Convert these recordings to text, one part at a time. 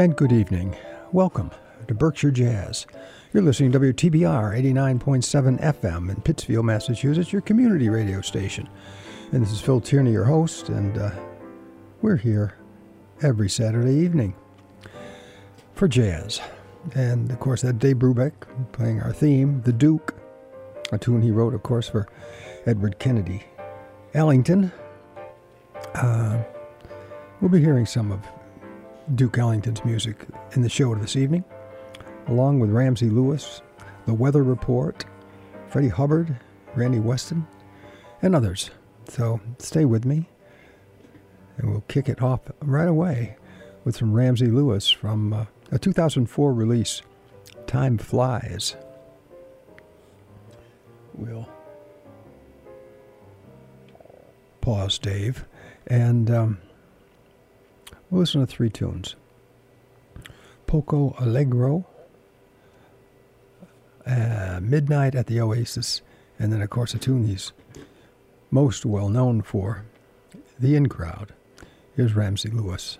And good evening. Welcome to Berkshire Jazz. You're listening to WTBR 89.7 FM in Pittsfield, Massachusetts, your community radio station. And this is Phil Tierney, your host, and uh, we're here every Saturday evening for jazz. And of course, that Dave Brubeck playing our theme, The Duke, a tune he wrote, of course, for Edward Kennedy Ellington. Uh, we'll be hearing some of Duke Ellington's music in the show this evening, along with Ramsey Lewis, The Weather Report, Freddie Hubbard, Randy Weston, and others. So stay with me, and we'll kick it off right away with some Ramsey Lewis from uh, a 2004 release, Time Flies. We'll pause, Dave, and. Um, We'll listen to three tunes Poco Allegro, uh, Midnight at the Oasis, and then, of course, a tune he's most well known for, The In Crowd. Here's Ramsey Lewis.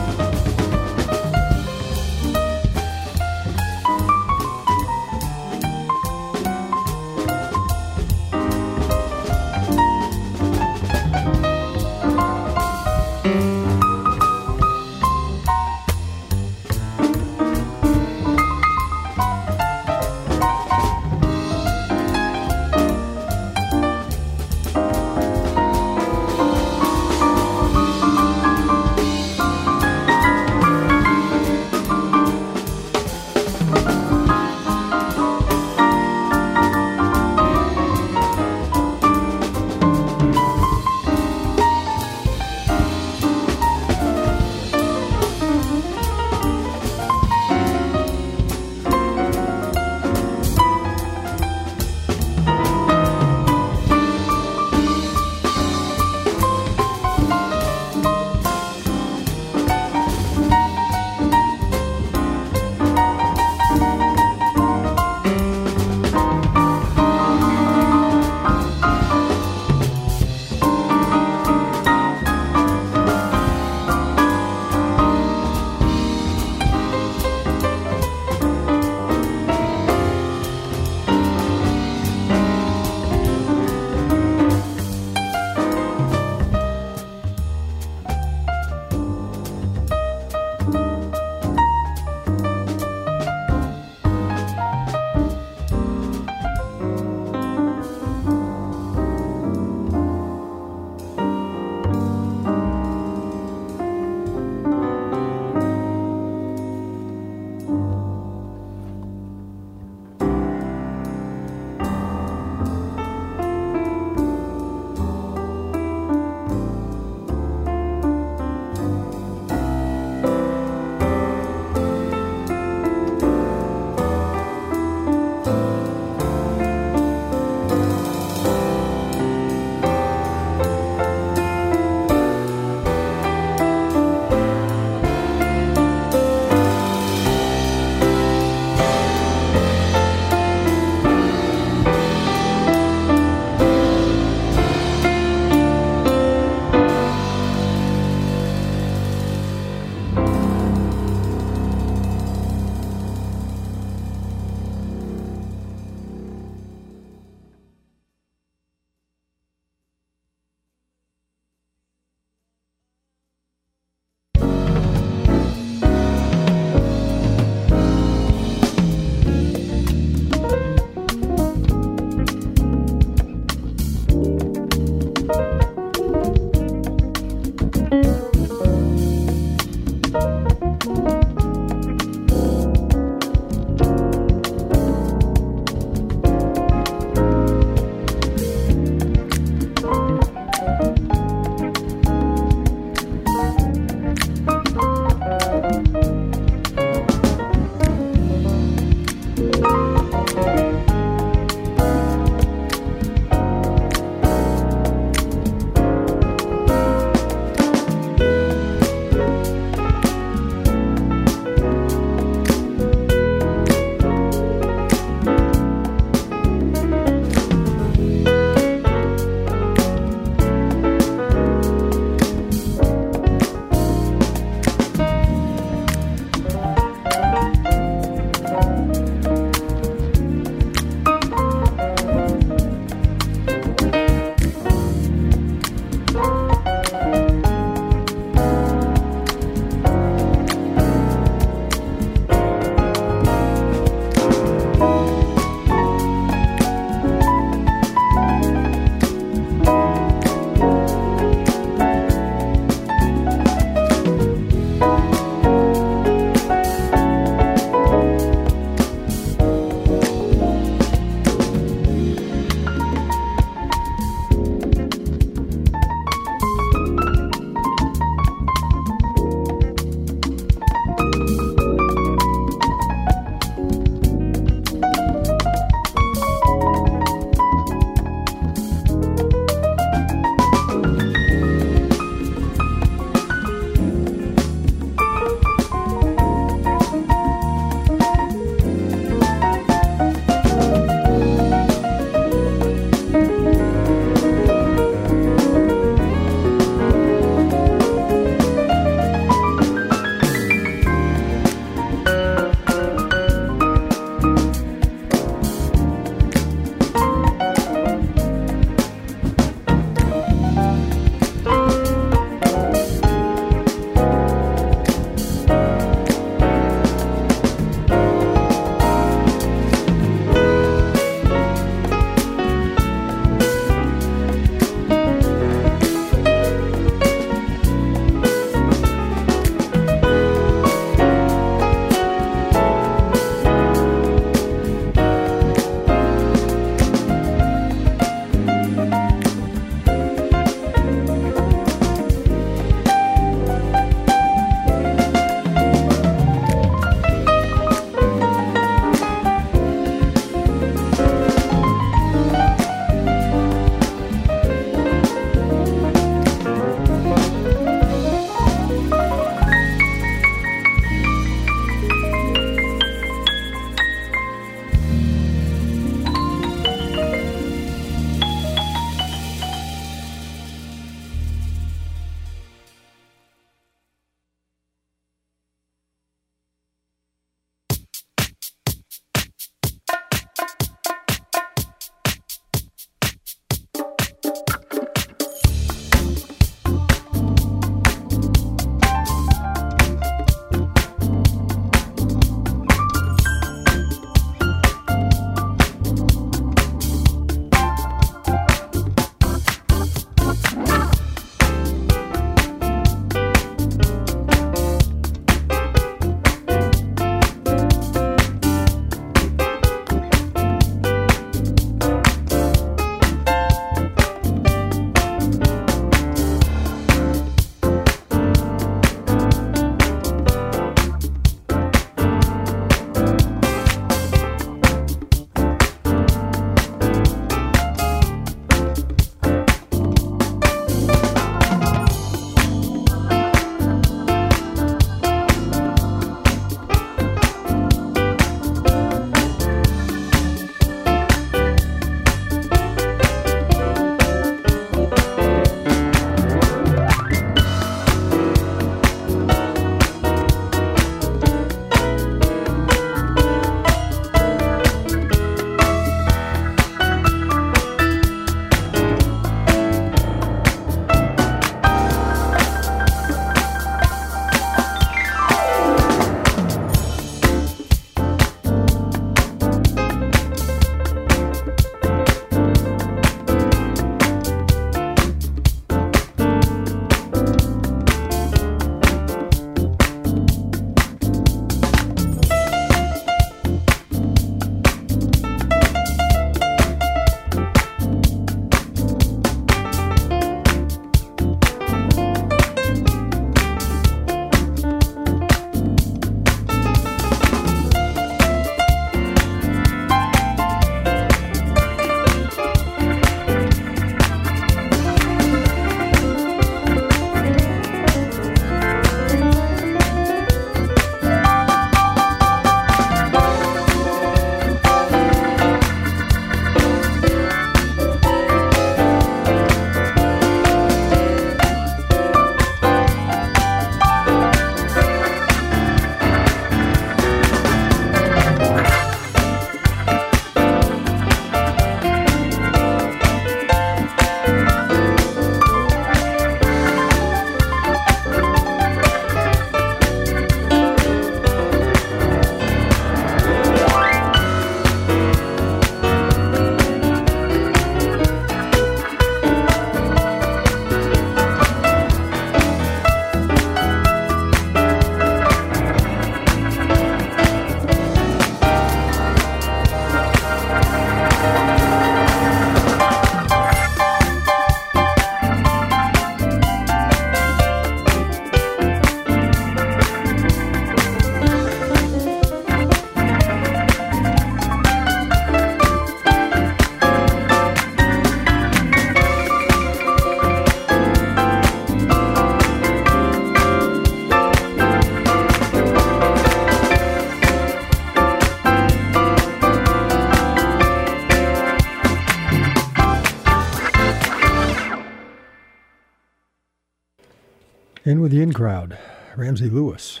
With the in crowd, Ramsey Lewis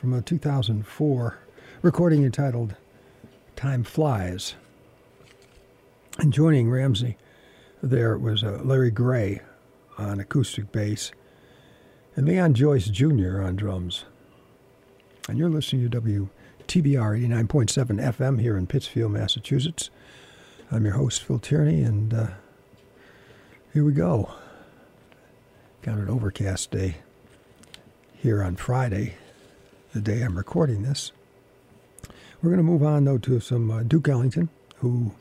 from a 2004 recording entitled Time Flies. And joining Ramsey there was uh, Larry Gray on acoustic bass and Leon Joyce Jr. on drums. And you're listening to WTBR 89.7 FM here in Pittsfield, Massachusetts. I'm your host, Phil Tierney, and uh, here we go. Got an overcast day here on Friday, the day I'm recording this. We're going to move on, though, to some uh, Duke Ellington, who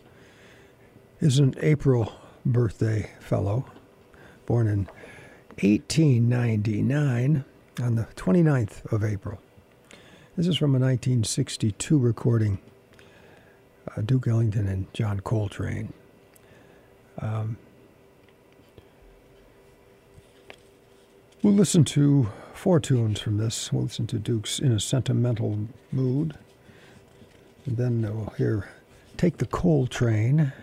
is an April birthday fellow, born in 1899 on the 29th of April. This is from a 1962 recording, uh, Duke Ellington and John Coltrane. Um, We'll listen to four tunes from this. We'll listen to Duke's In a Sentimental Mood. And then we'll hear Take the Coltrane,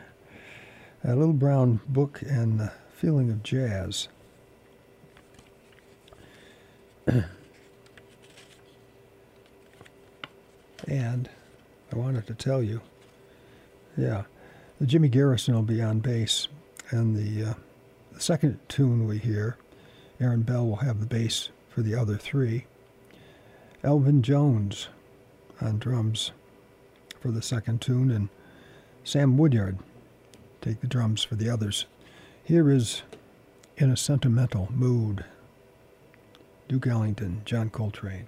A Little Brown Book, and The Feeling of Jazz. and I wanted to tell you, yeah, Jimmy Garrison will be on bass, and the, uh, the second tune we hear Aaron Bell will have the bass for the other three. Elvin Jones on drums for the second tune, and Sam Woodyard take the drums for the others. Here is In a Sentimental Mood, Duke Ellington, John Coltrane.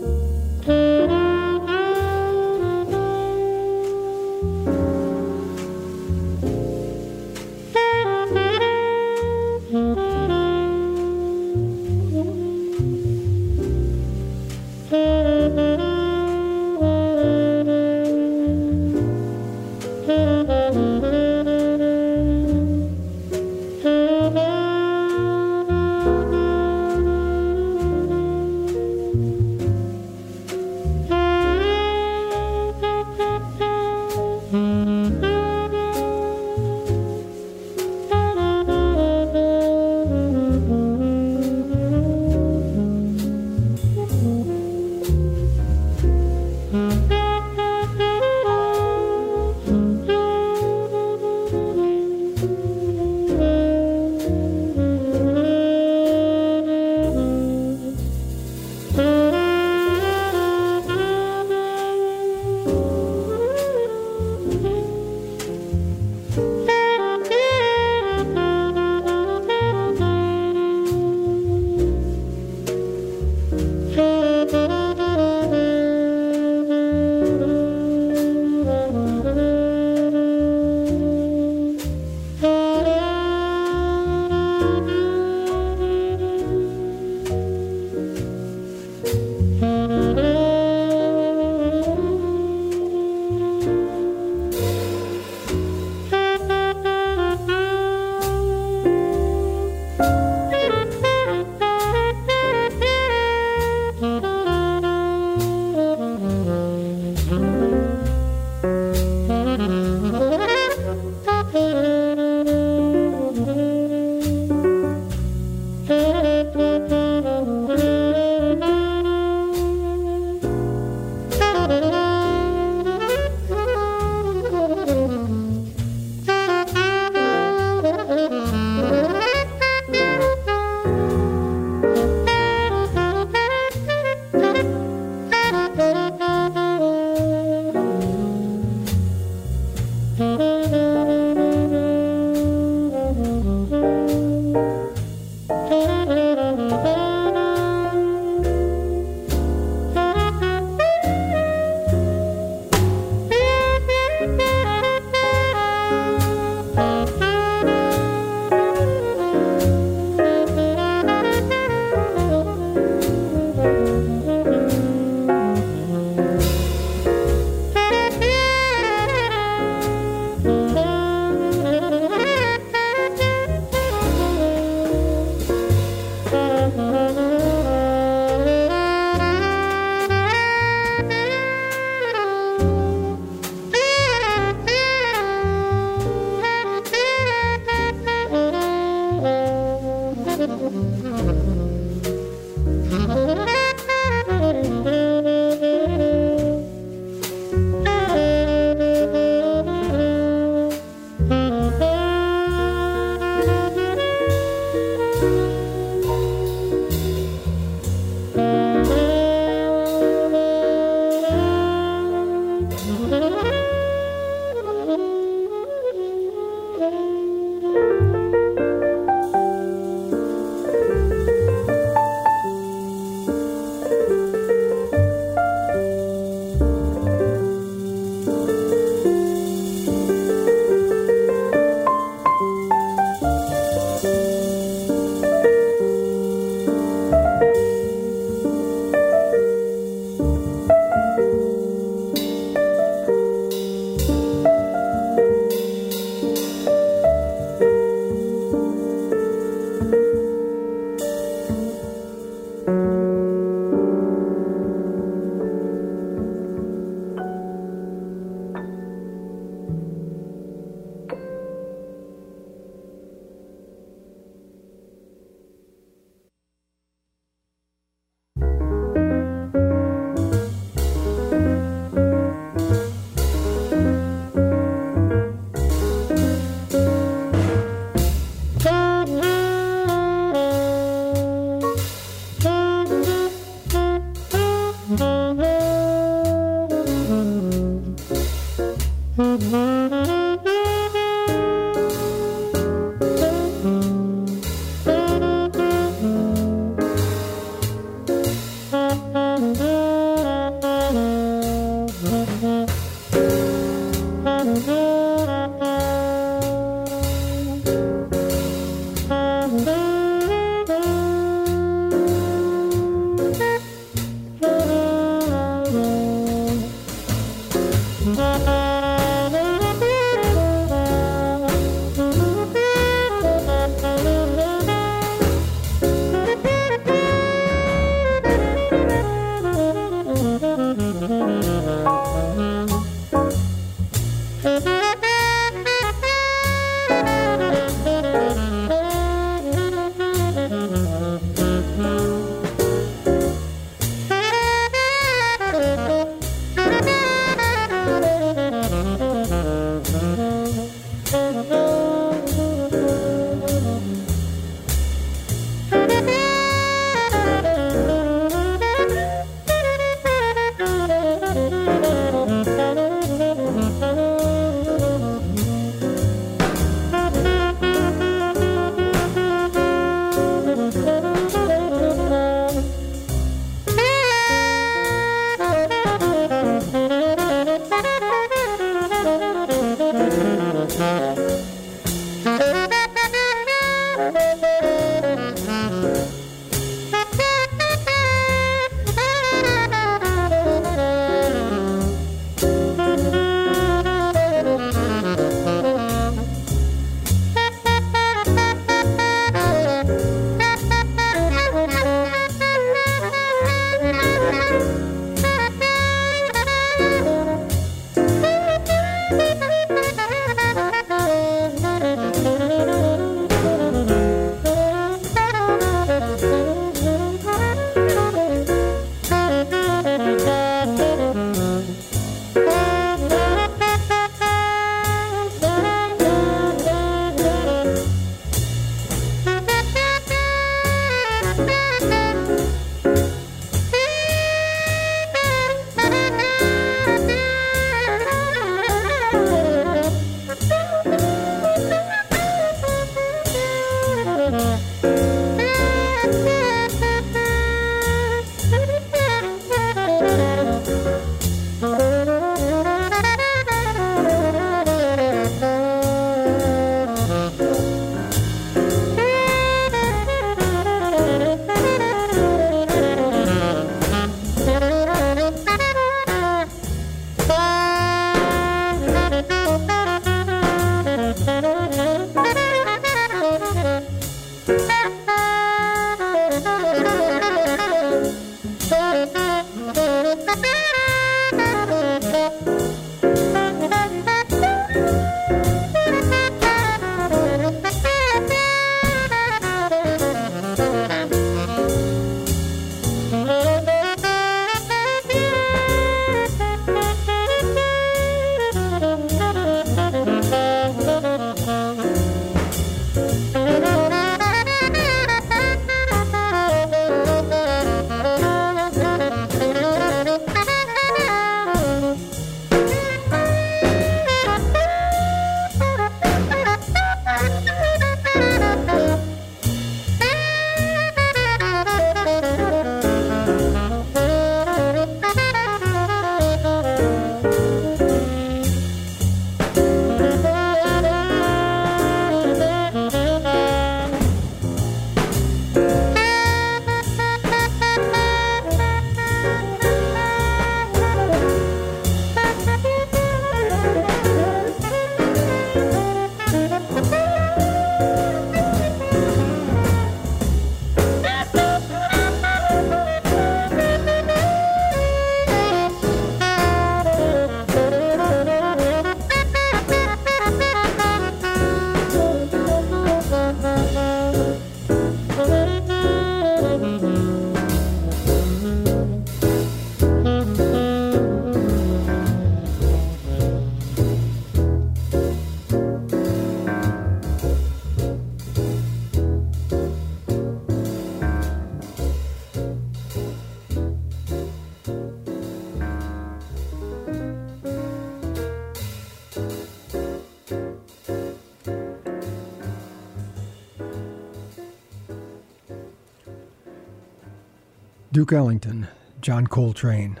Duke Ellington, John Coltrane,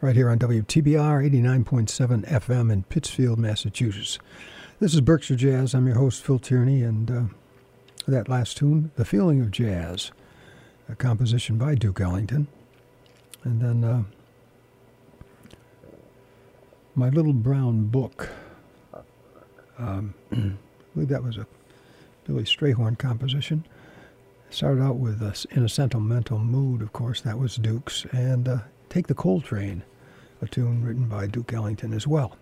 right here on WTBR 89.7 FM in Pittsfield, Massachusetts. This is Berkshire Jazz. I'm your host, Phil Tierney, and uh, that last tune, The Feeling of Jazz, a composition by Duke Ellington. And then uh, My Little Brown Book. Um, I believe that was a Billy Strayhorn composition. Started out with us in a sentimental mood, of course, that was Duke's, and uh, Take the Coltrane, a tune written by Duke Ellington as well.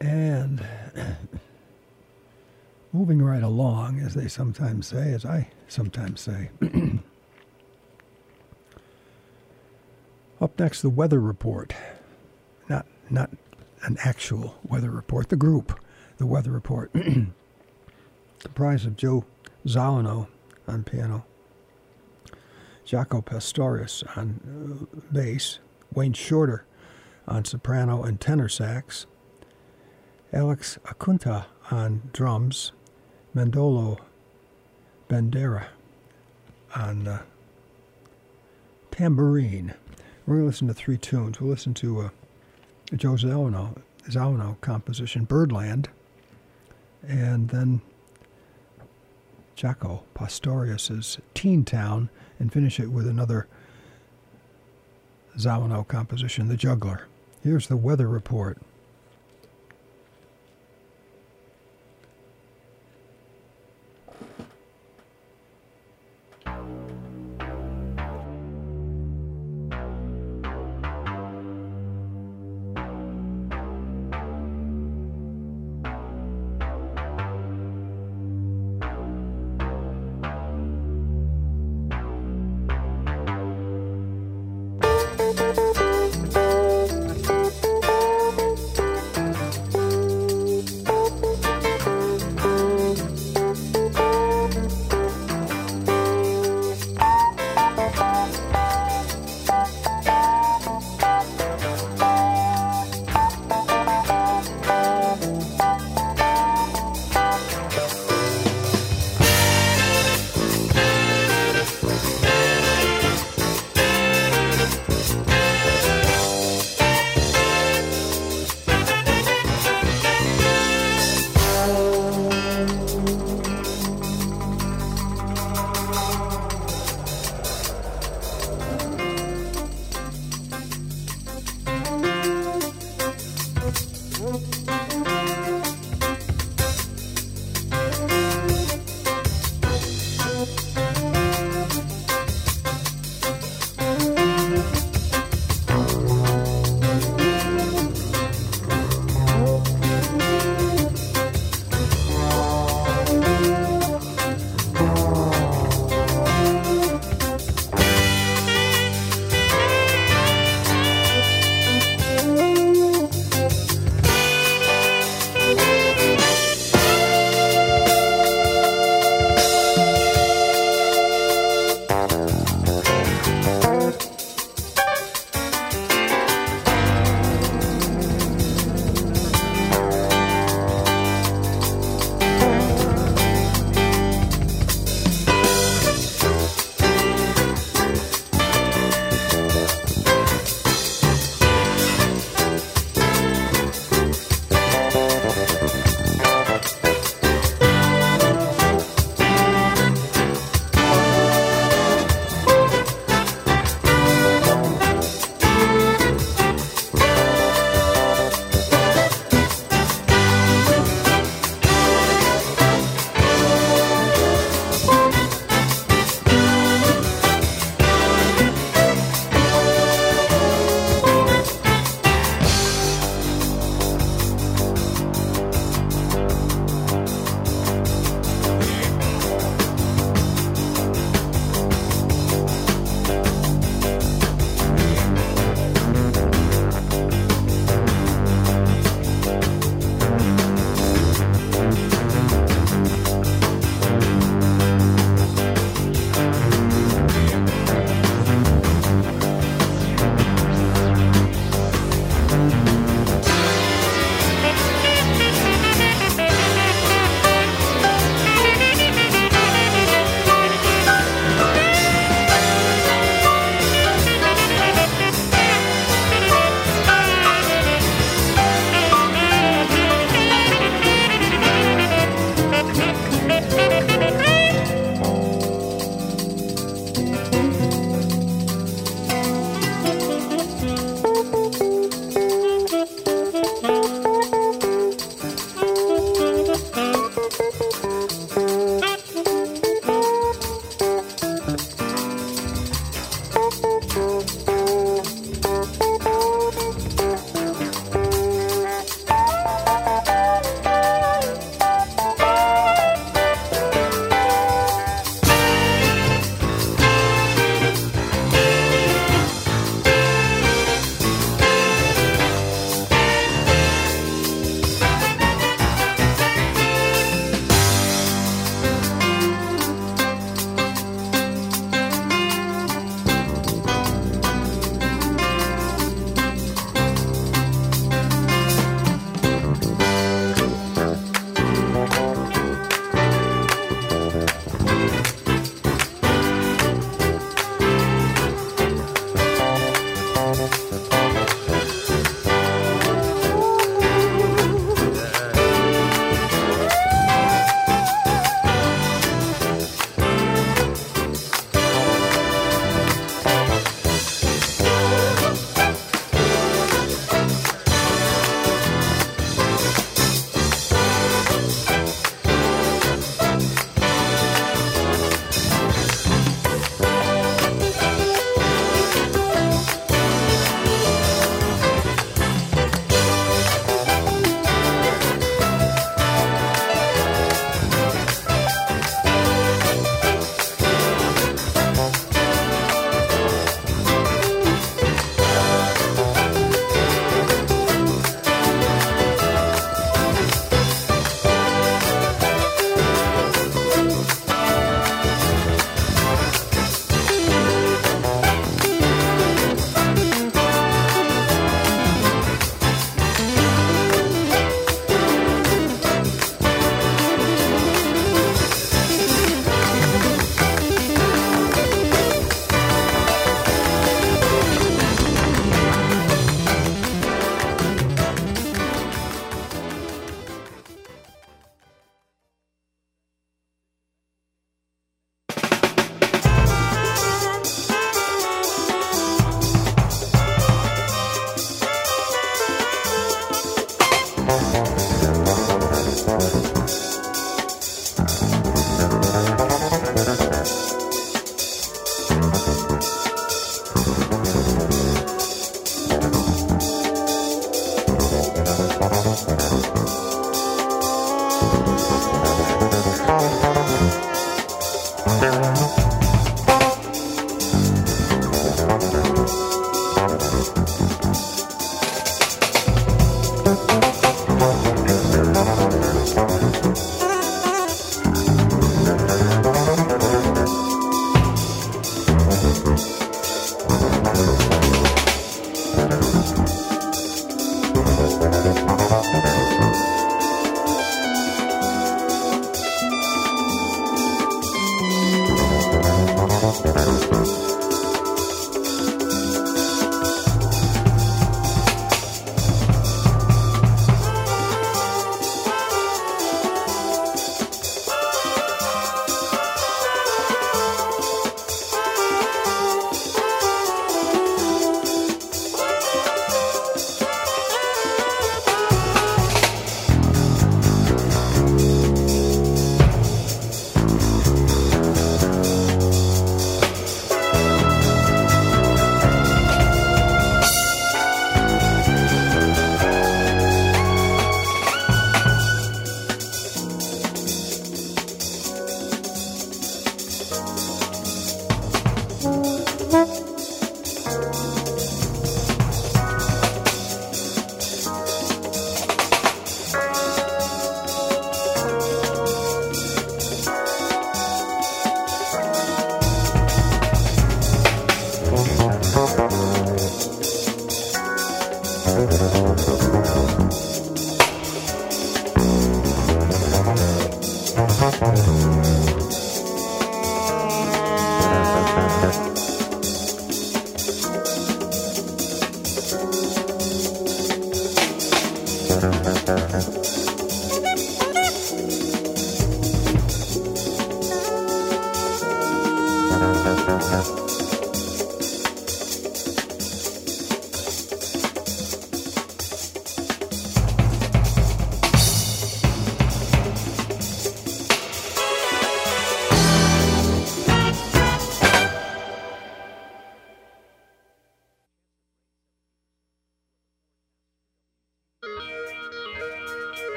And moving right along, as they sometimes say, as I sometimes say. Up next, the weather report. Not, not an actual weather report, the group, the weather report. comprised of Joe Zawinul on piano, Jaco Pastorius on uh, bass, Wayne Shorter on soprano and tenor sax, Alex Acuña on drums, Mandolo Bandera on uh, tambourine. We're going to listen to three tunes. We'll listen to uh, Joe Zawinul, Zawinul composition, Birdland, and then Jaco Pastorius's Teen Town and finish it with another Zawinul composition, The Juggler. Here's the weather report.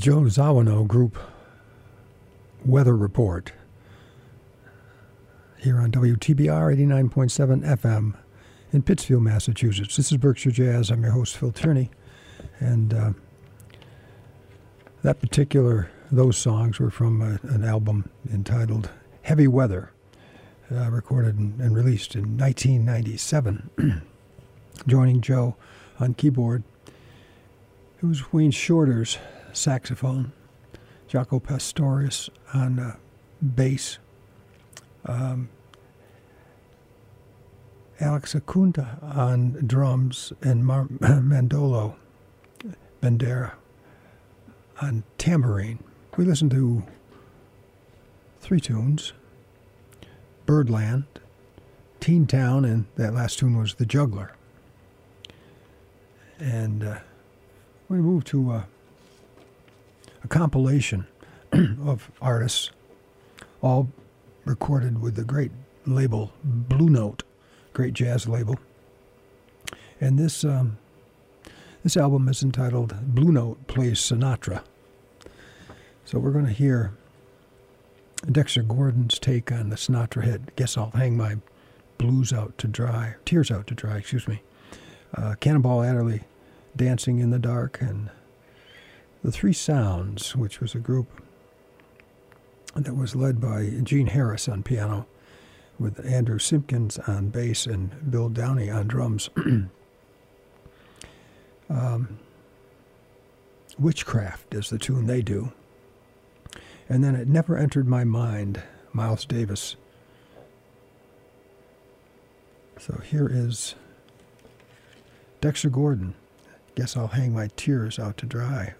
Joe Zawinul Group Weather Report here on WTBR 89.7 FM in Pittsfield, Massachusetts. This is Berkshire Jazz. I'm your host, Phil Tierney. And uh, that particular, those songs were from a, an album entitled Heavy Weather, uh, recorded and, and released in 1997. Joining Joe on keyboard, it was Wayne Shorter's saxophone, Jaco Pastorius on uh, bass, um, Alex Acuña on drums, and Mar- Mandolo Bandera on tambourine. We listened to three tunes Birdland, Teen Town, and that last tune was The Juggler. And uh, we moved to uh, a compilation of artists, all recorded with the great label Blue Note, great jazz label. And this um, this album is entitled Blue Note Plays Sinatra. So we're going to hear Dexter Gordon's take on the Sinatra hit. Guess I'll hang my blues out to dry, tears out to dry. Excuse me. Uh, Cannonball Adderley, Dancing in the Dark, and the Three Sounds, which was a group that was led by Gene Harris on piano, with Andrew Simpkins on bass and Bill Dowdy on drums. um, Witchcraft is the tune they do. And then it never entered my mind, Miles Davis. So here is Dexter Gordon. Guess I'll hang my tears out to dry.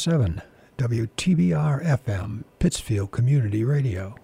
Eighty-nine-seven WTBR FM, Pittsfield Community Radio.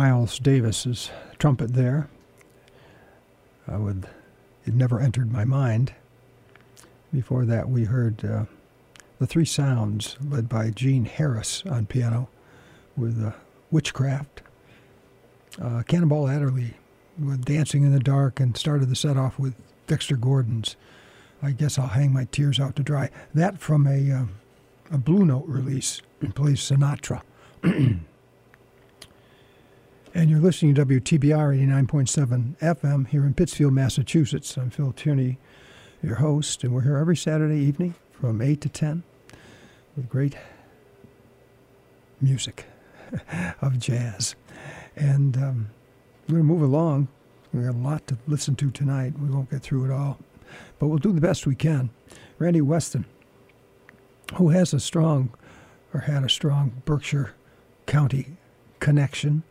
Miles Davis's trumpet there. I would, it never entered my mind. Before that, we heard uh, the Three Sounds, led by Gene Harris on piano, with uh, Witchcraft. Uh, Cannonball Adderley with Dancing in the Dark, and started the set off with Dexter Gordon's I Guess I'll Hang My Tears Out to Dry. That from a, uh, a Blue Note release, plays Sinatra. And you're listening to WTBR 89.7 FM here in Pittsfield, Massachusetts. I'm Phil Tierney, your host, and we're here every Saturday evening from 8 to 10 with great music of jazz. And um, we're going to move along. We have got a lot to listen to tonight. We won't get through it all, but we'll do the best we can. Randy Weston, who has a strong, or had a strong Berkshire County connection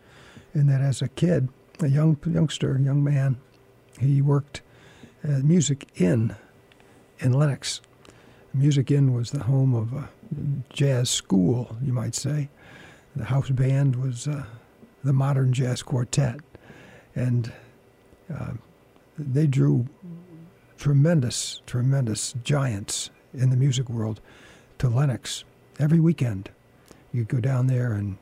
in that as a kid, a young youngster, young man, he worked at Music Inn in Lenox. Music Inn was the home of a jazz school, you might say. The house band was uh, the Modern Jazz Quartet, and uh, they drew tremendous, tremendous giants in the music world to Lenox every weekend. You'd go down there and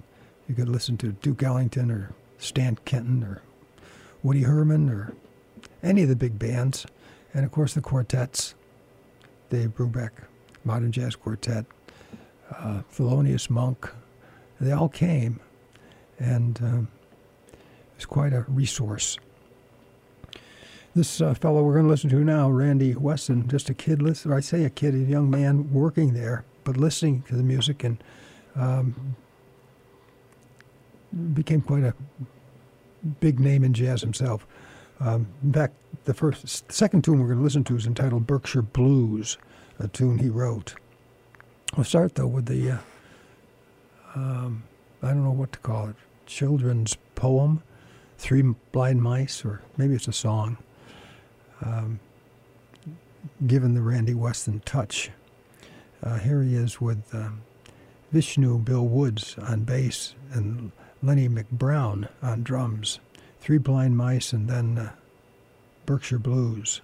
you could listen to Duke Ellington or Stan Kenton or Woody Herman or any of the big bands. And of course, the quartets Dave Brubeck, Modern Jazz Quartet, uh, Thelonious Monk. They all came, and um, it was quite a resource. This uh, fellow we're going to listen to now, Randy Weston, just a kid, listen, I say a kid, a young man working there, but listening to the music and um, became quite a big name in jazz himself. Um, in fact, the first, second tune we're going to listen to is entitled Berkshire Blues, a tune he wrote. We'll start though with the, uh, um, I don't know what to call it, children's poem, Three Blind Mice, or maybe it's a song, um, given the Randy Weston touch. Uh, here he is with um, Vishnu Bill Woods on bass and Lenny McBrown on drums, Three Blind Mice, and then uh, Berkshire Blues.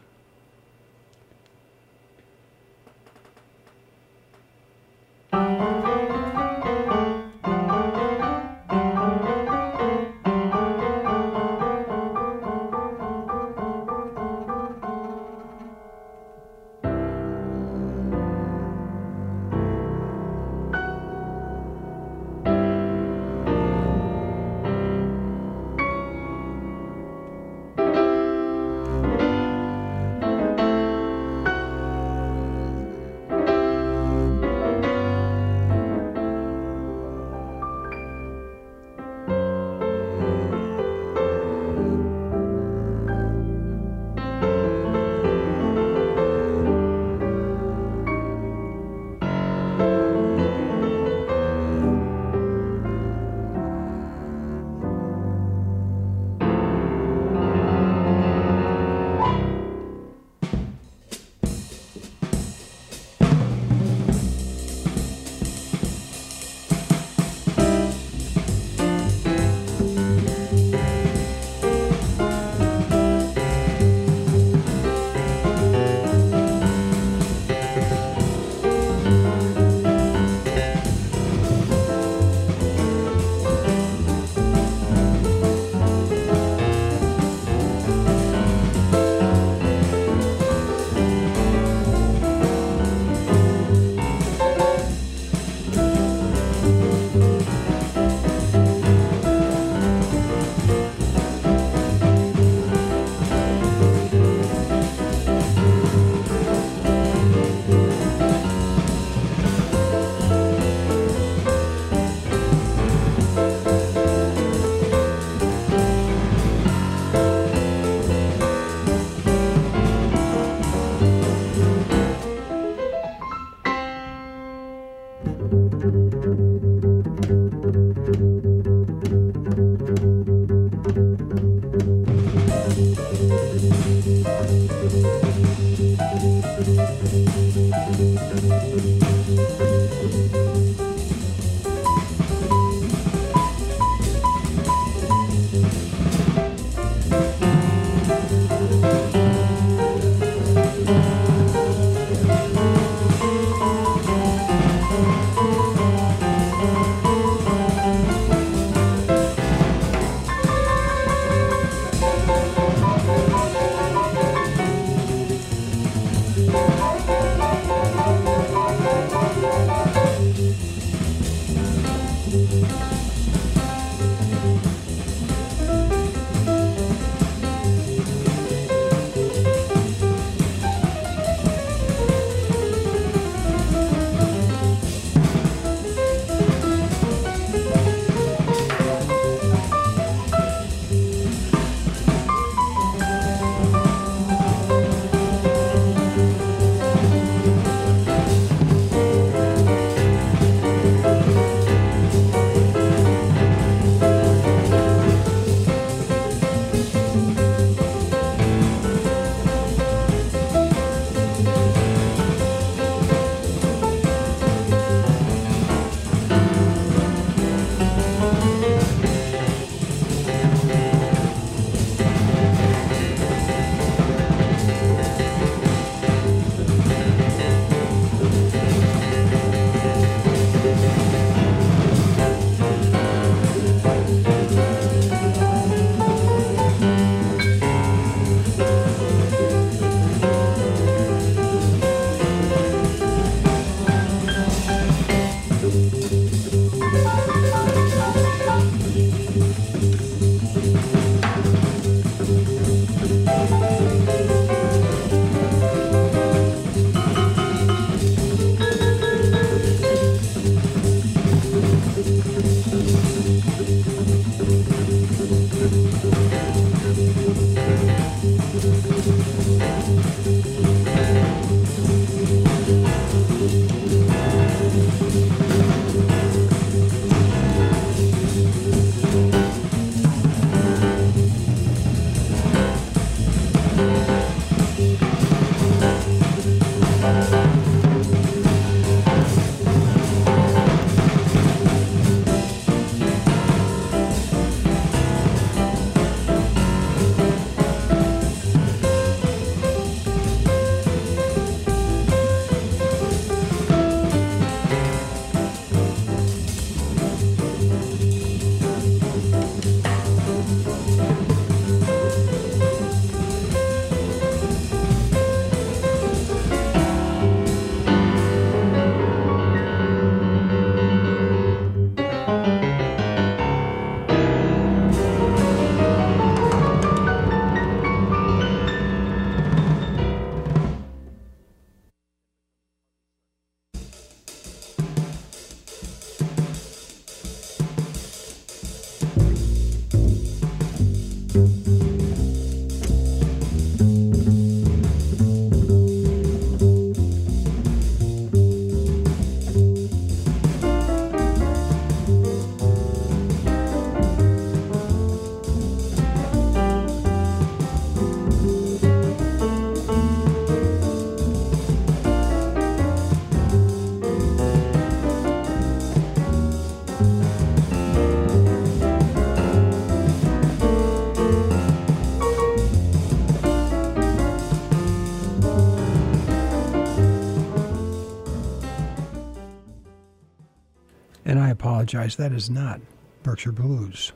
Apologize, that is not Berkshire Blues.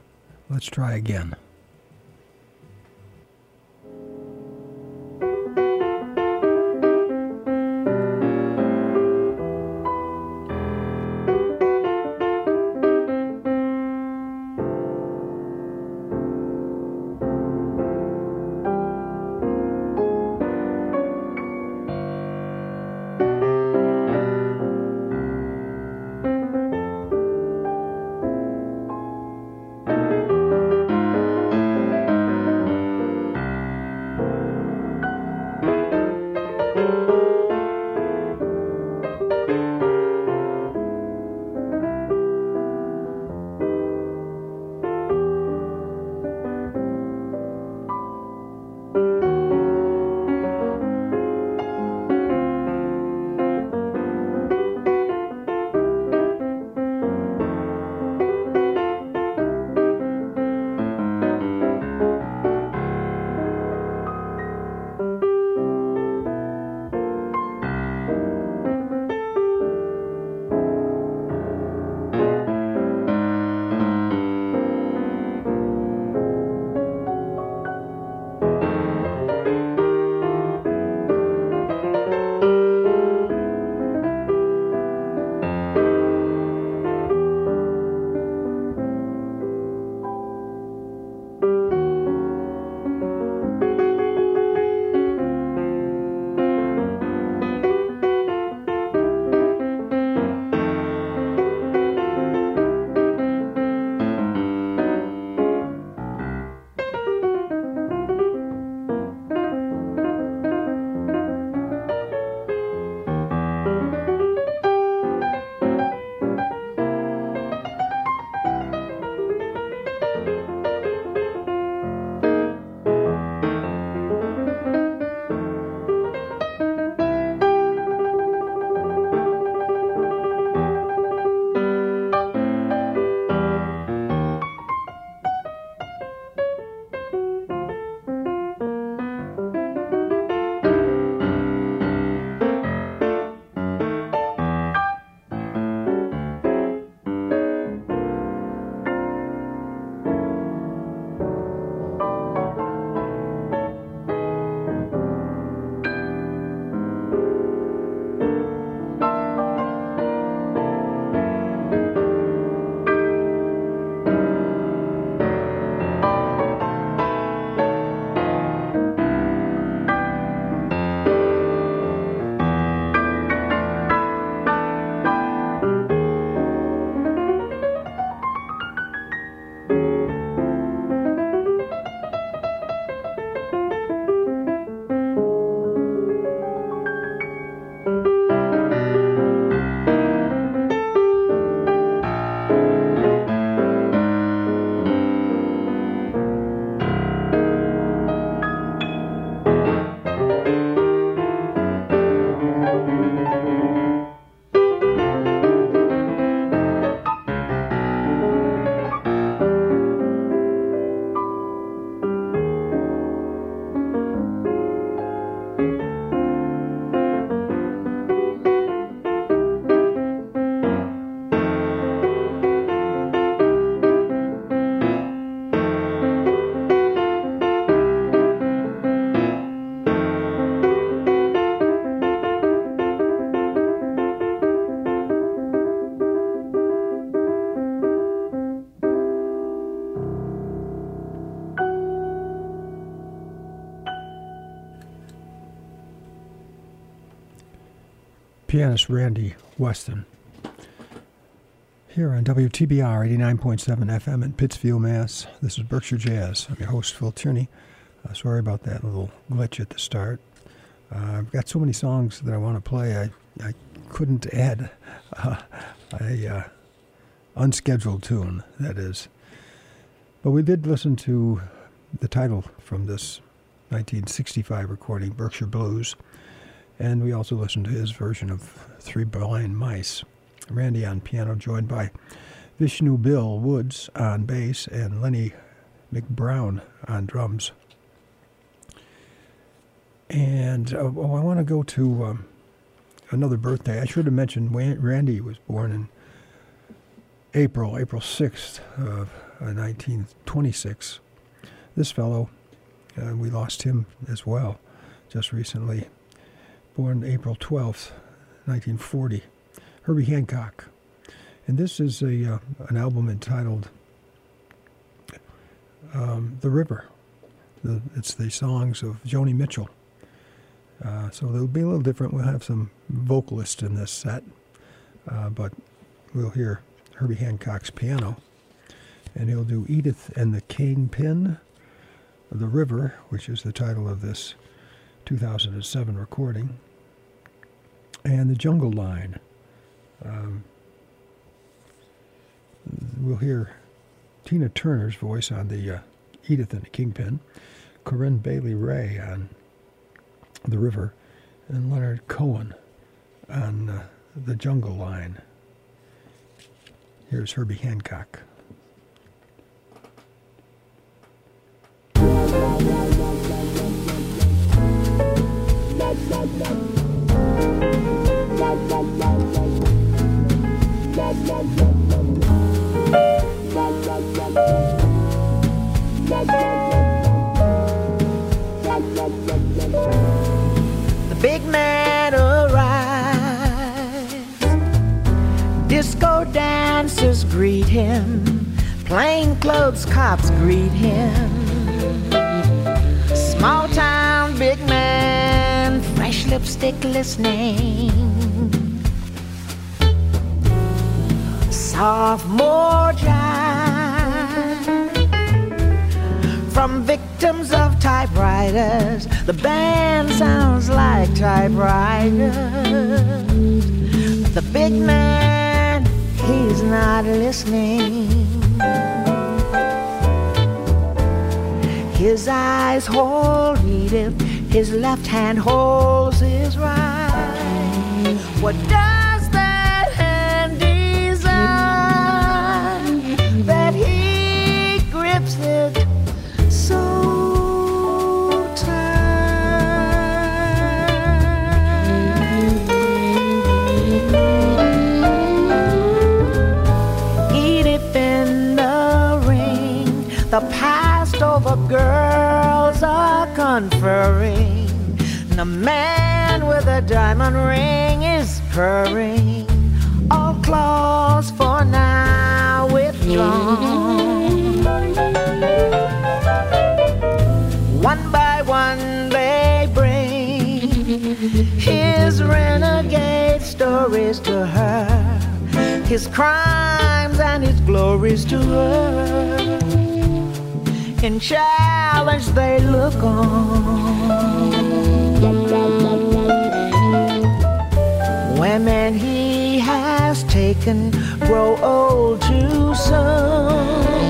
Let's try again. Pianist Randy Weston. Here on WTBR 89.7 FM in Pittsfield, Mass. This is Berkshire Jazz. I'm your host, Phil Tierney. Uh, sorry about that little glitch at the start. Uh, I've got so many songs that I want to play, I, I couldn't add uh, a unscheduled tune, that is. But we did listen to the title from this 1965 recording, Berkshire Blues. And we also listened to his version of Three Blind Mice. Randy on piano, joined by Vishnu Bill Woods on bass and Lenny McBrown on drums. And uh, oh, I want to go to um, another birthday. I should have mentioned Randy was born in April, April 6th of 1926. Uh, this fellow, uh, we lost him as well just recently. Born April 12th, 1940. Herbie Hancock. And this is a uh, an album entitled um, The River. The, it's the songs of Joni Mitchell. Uh, so they'll be a little different. We'll have some vocalists in this set, uh, but we'll hear Herbie Hancock's piano. And he'll do Edith and the Kingpin, The River, which is the title of this 2007 recording, and The Jungle Line. Um, we'll hear Tina Turner's voice on the uh, Edith and the Kingpin, Corinne Bailey Rae on The River, and Leonard Cohen on uh, The Jungle Line. Here's Herbie Hancock. Greet him. Plainclothes cops greet him. Small town big man, fresh lipstick listening. Sophomore jive from victims of typewriters. The band sounds like typewriters. The big man, he's not listening. His eyes hold Edith, his left hand holds his right. What does girls are conferring. and The man with a diamond ring is purring. All claws for now withdrawn. One by one they bring his renegade stories to her, his crimes and his glories to her. In challenge they look on. Women he has taken grow old too soon.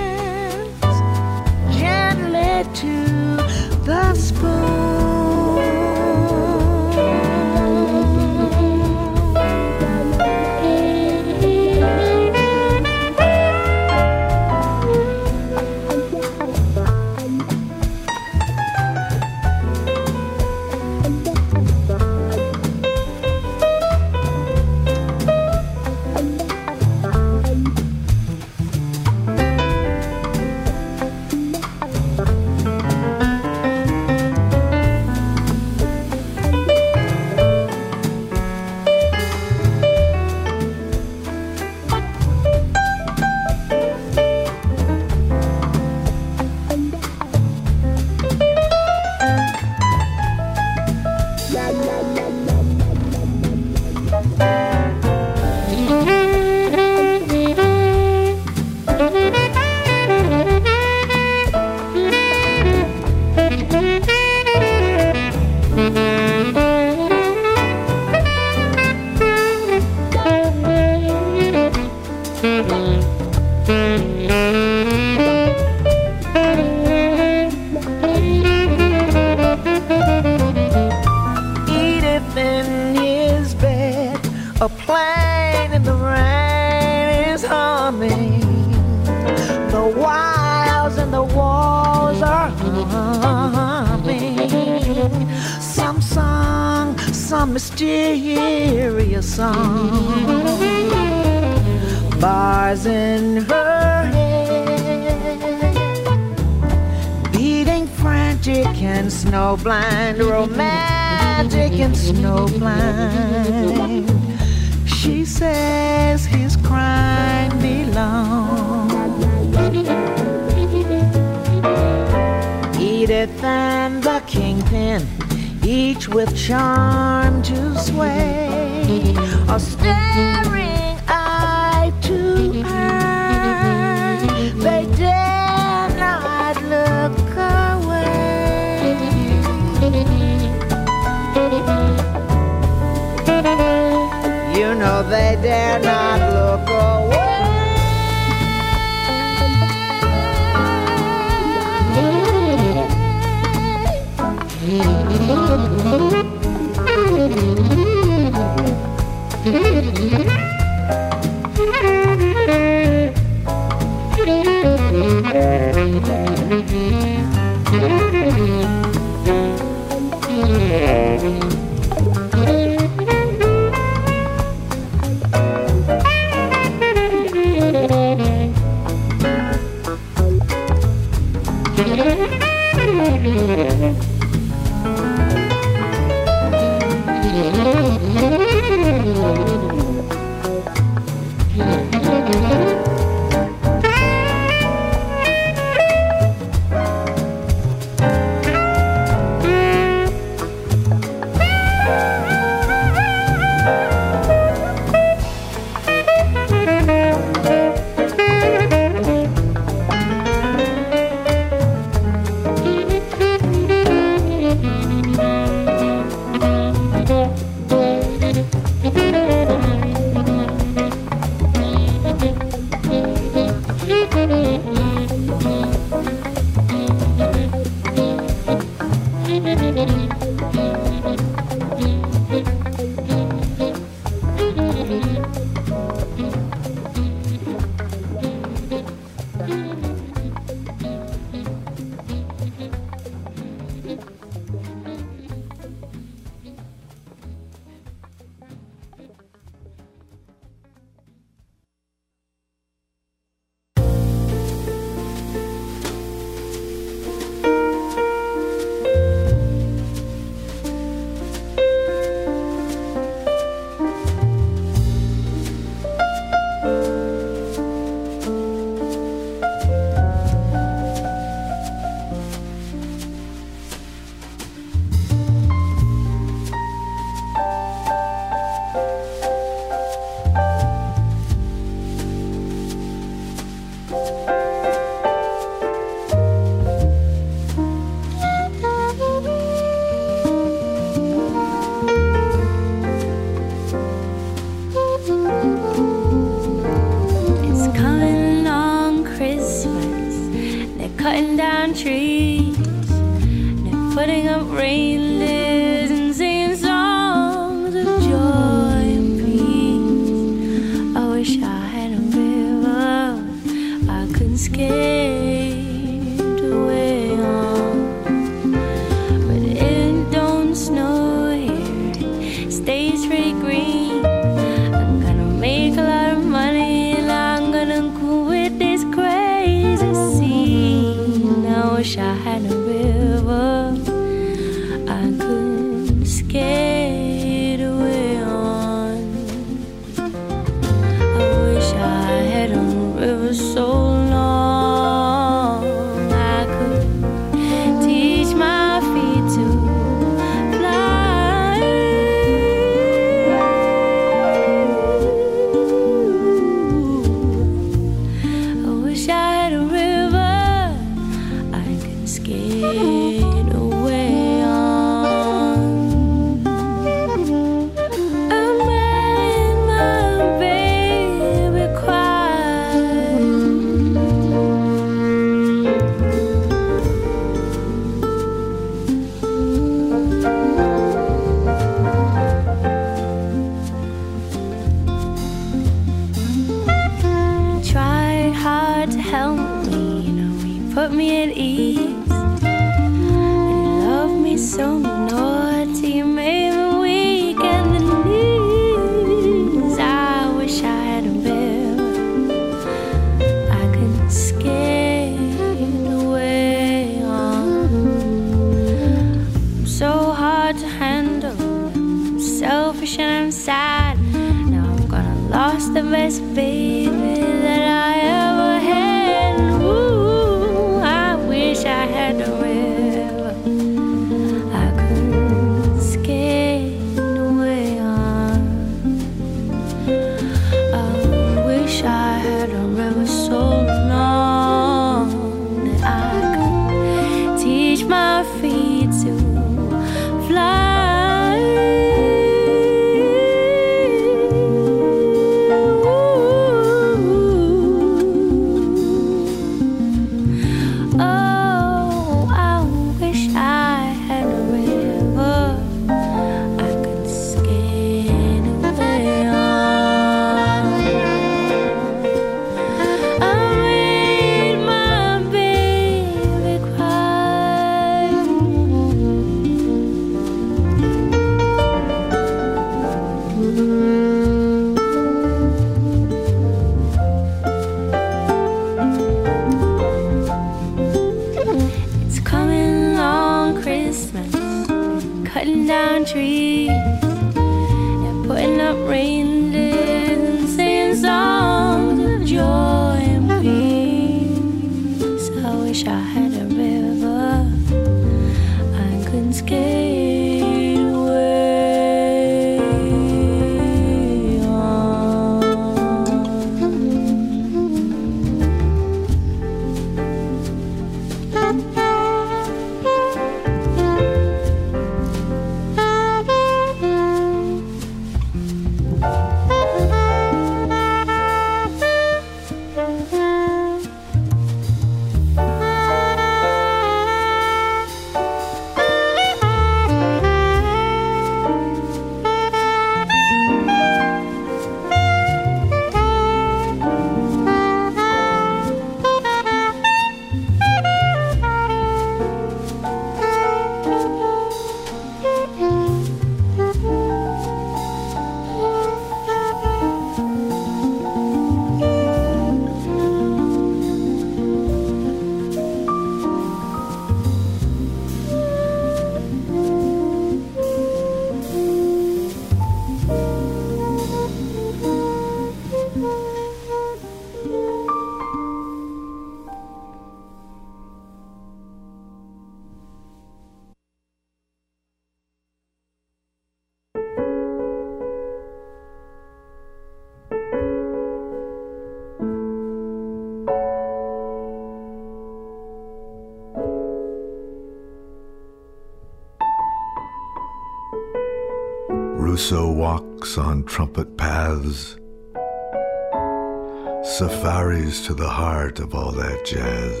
Of all that jazz.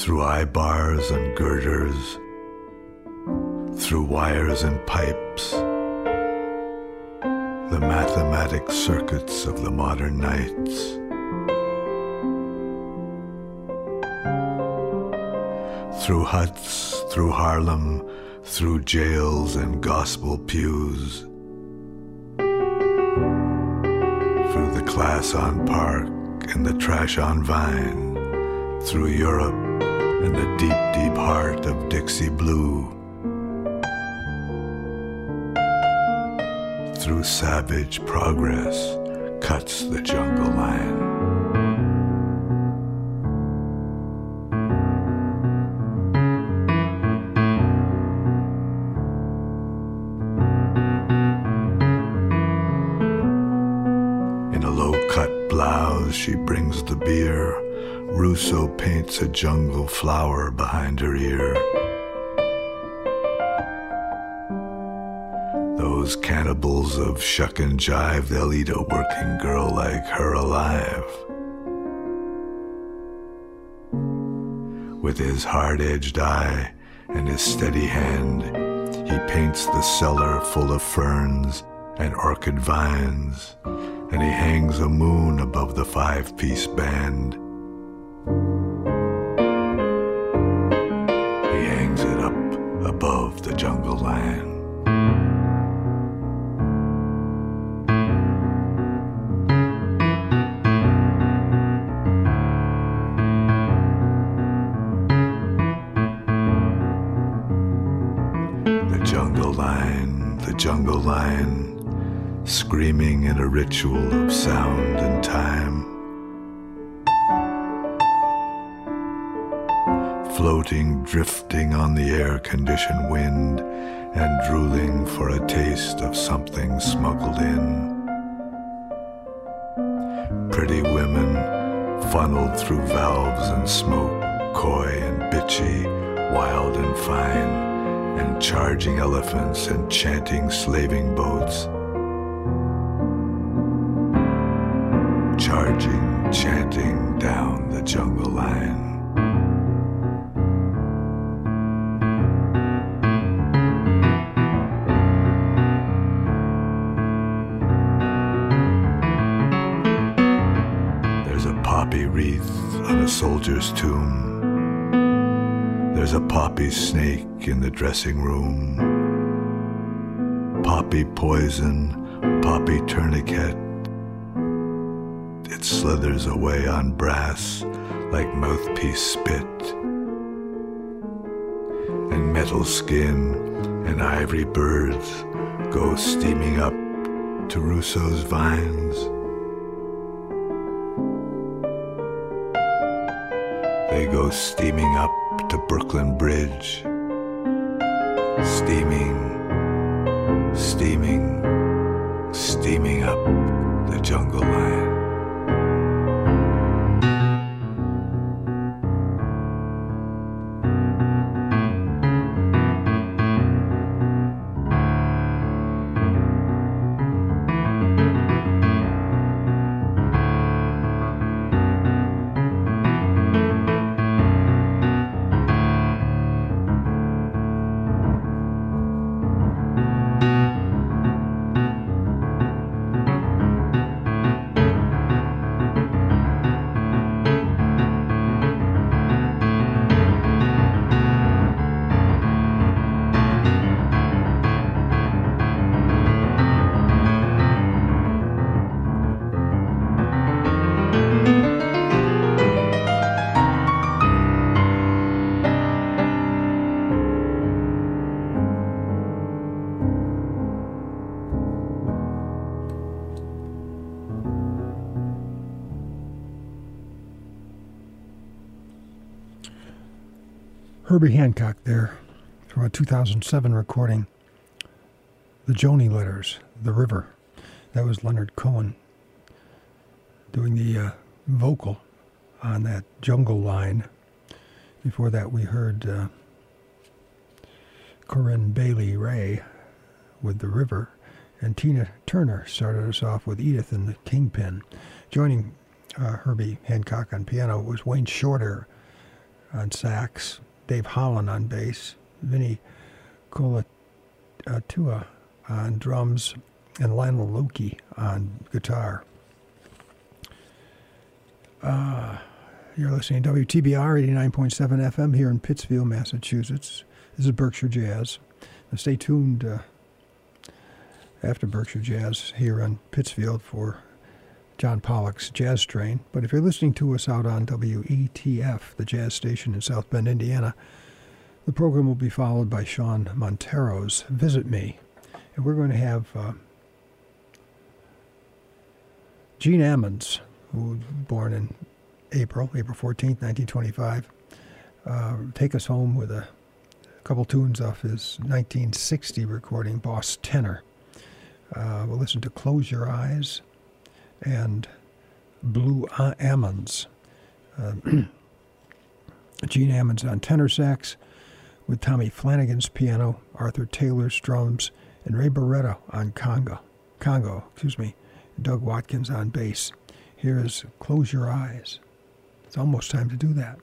Through eye bars and girders, through wires and pipes, the mathematic circuits of the modern nights. Through huts, through Harlem, through jails and gospel pews, on Park and the trash on Vine, through Europe and the deep, deep heart of Dixie Blue, through savage progress cuts the jungle line. She brings the beer. Rousseau paints a jungle flower behind her ear. Those cannibals of shuck and jive, they'll eat a working girl like her alive. With his hard edged eye and his steady hand, he paints the cellar full of ferns and orchid vines, and he hangs a moon above the five piece band. He hangs it up above the jungle land. The jungle line, the jungle line, screaming in a ritual of sound and time. Floating, drifting on the air conditioned wind, and drooling for a taste of something smuggled in. Pretty women funneled through valves and smoke, coy and bitchy, wild and fine and charging elephants and chanting slaving boats. Chanting down the jungle line. There's a poppy wreath on a soldier's tomb. There's a poppy snake in the dressing room. Poppy poison, poppy tourniquet. It slithers away on brass like mouthpiece spit. And metal skin and ivory birds go steaming up to Rousseau's vines. They go steaming up to Brooklyn Bridge. Steaming, steaming, steaming up the jungle line. 2007 recording, The Joni Letters, The River. That was Leonard Cohen doing the uh, vocal on that jungle line. Before that, we heard uh, Corinne Bailey Rae with The River, and Tina Turner started us off with Edith and the Kingpin. Joining uh, Herbie Hancock on piano was Wayne Shorter on sax, Dave Holland on bass, Vinny Colaiuta on drums, and Lionel Loueke on guitar. Uh, you're listening to WTBR 89.7 FM here in Pittsfield, Massachusetts. This is Berkshire Jazz. Now stay tuned uh, after Berkshire Jazz here on Pittsfield for John Pollock's Jazz Train. But if you're listening to us out on WETF, the jazz station in South Bend, Indiana, the program will be followed by Sean Montero's Visit Me. And we're going to have uh, Gene Ammons, who was born in April, April 14th, 1925, uh, take us home with a couple tunes off his 1960 recording, Boss Tenor. Uh, we'll listen to Close Your Eyes and Blue Ammons. Uh, Gene Ammons on tenor sax, with Tommy Flanagan's piano, Arthur Taylor's drums, and Ray Barretto on conga, Congo, excuse me, Doug Watkins on bass. Here is Close Your Eyes. It's almost time to do that.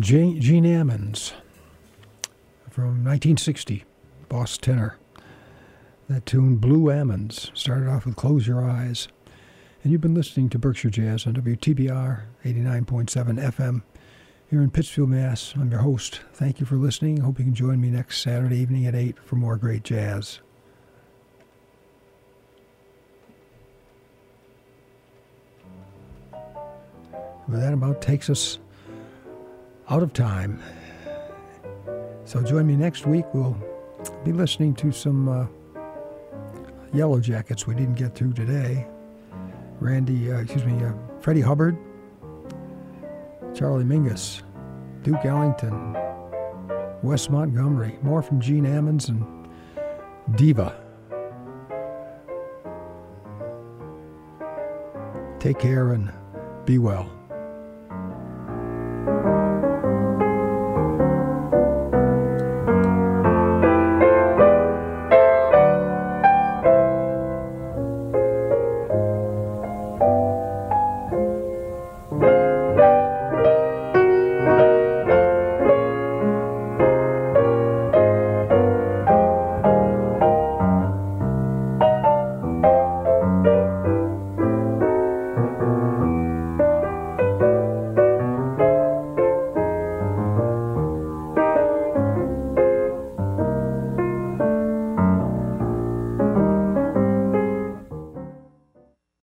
Gene Ammons from 1960, Boss Tenor. That tune, Blue Ammons, started off with Close Your Eyes. And you've been listening to Berkshire Jazz on WTBR 89.7 FM here in Pittsfield, Mass. I'm your host. Thank you for listening. Hope you can join me next Saturday evening at 8 for more great jazz. But that about takes us out of time. So join me next week. We'll be listening to some uh, Yellowjackets we didn't get through today. Randy, uh, excuse me, uh, Freddie Hubbard, Charlie Mingus, Duke Ellington, Wes Montgomery. More from Gene Ammons and Diva. Take care and be well.